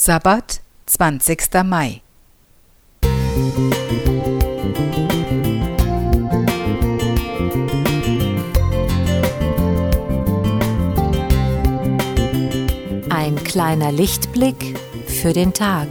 Sabbat, 20. Mai. Ein kleiner Lichtblick für den Tag.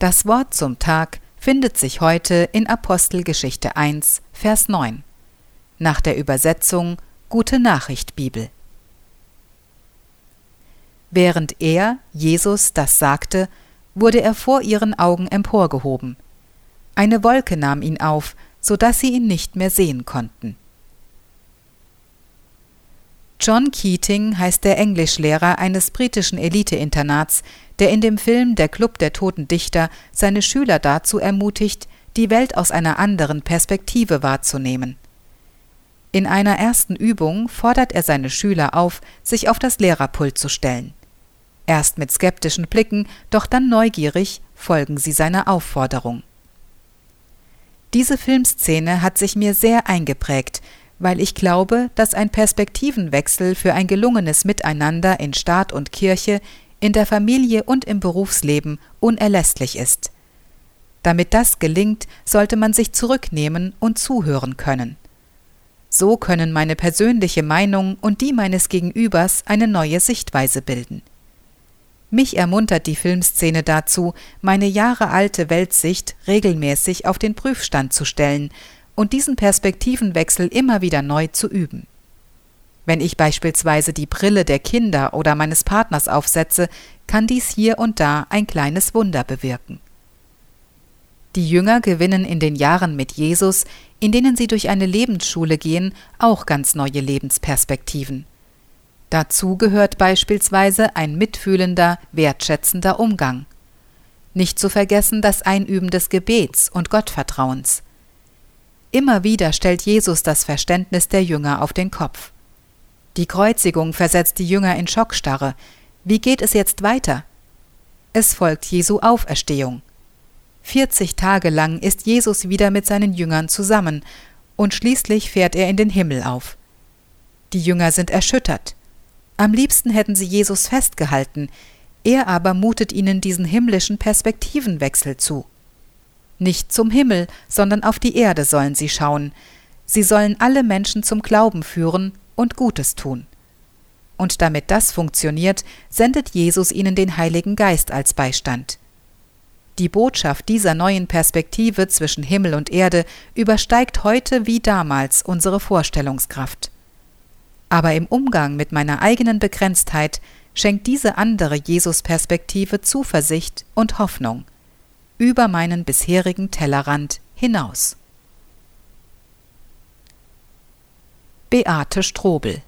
Das Wort zum Tag findet sich heute in Apostelgeschichte 1, Vers 9. Nach der Übersetzung Gute Nachricht Bibel. Während er, Jesus, das sagte, wurde er vor ihren Augen emporgehoben. Eine Wolke nahm ihn auf, so dass sie ihn nicht mehr sehen konnten. John Keating heißt der Englischlehrer eines britischen Eliteinternats, der in dem Film Der Club der toten Dichter seine Schüler dazu ermutigt, die Welt aus einer anderen Perspektive wahrzunehmen. In einer ersten Übung fordert er seine Schüler auf, sich auf das Lehrerpult zu stellen. Erst mit skeptischen Blicken, doch dann neugierig folgen sie seiner Aufforderung. Diese Filmszene hat sich mir sehr eingeprägt, weil ich glaube, dass ein Perspektivenwechsel für ein gelungenes Miteinander in Staat und Kirche, in der Familie und im Berufsleben unerlässlich ist. Damit das gelingt, sollte man sich zurücknehmen und zuhören können. So können meine persönliche Meinung und die meines Gegenübers eine neue Sichtweise bilden. Mich ermuntert die Filmszene dazu, meine jahrealte Weltsicht regelmäßig auf den Prüfstand zu stellen und diesen Perspektivenwechsel immer wieder neu zu üben. Wenn ich beispielsweise die Brille der Kinder oder meines Partners aufsetze, kann dies hier und da ein kleines Wunder bewirken. Die Jünger gewinnen in den Jahren mit Jesus, in denen sie durch eine Lebensschule gehen, auch ganz neue Lebensperspektiven. Dazu gehört beispielsweise ein mitfühlender, wertschätzender Umgang. Nicht zu vergessen das Einüben des Gebets und Gottvertrauens. Immer wieder stellt Jesus das Verständnis der Jünger auf den Kopf. Die Kreuzigung versetzt die Jünger in Schockstarre. Wie geht es jetzt weiter? Es folgt Jesu Auferstehung. 40 Tage lang ist Jesus wieder mit seinen Jüngern zusammen und schließlich fährt er in den Himmel auf. Die Jünger sind erschüttert. Am liebsten hätten sie Jesus festgehalten, er aber mutet ihnen diesen himmlischen Perspektivenwechsel zu. Nicht zum Himmel, sondern auf die Erde sollen sie schauen. Sie sollen alle Menschen zum Glauben führen und Gutes tun. Und damit das funktioniert, sendet Jesus ihnen den Heiligen Geist als Beistand. Die Botschaft dieser neuen Perspektive zwischen Himmel und Erde übersteigt heute wie damals unsere Vorstellungskraft. Aber im Umgang mit meiner eigenen Begrenztheit schenkt diese andere Jesus-Perspektive Zuversicht und Hoffnung über meinen bisherigen Tellerrand hinaus. Beate Strobel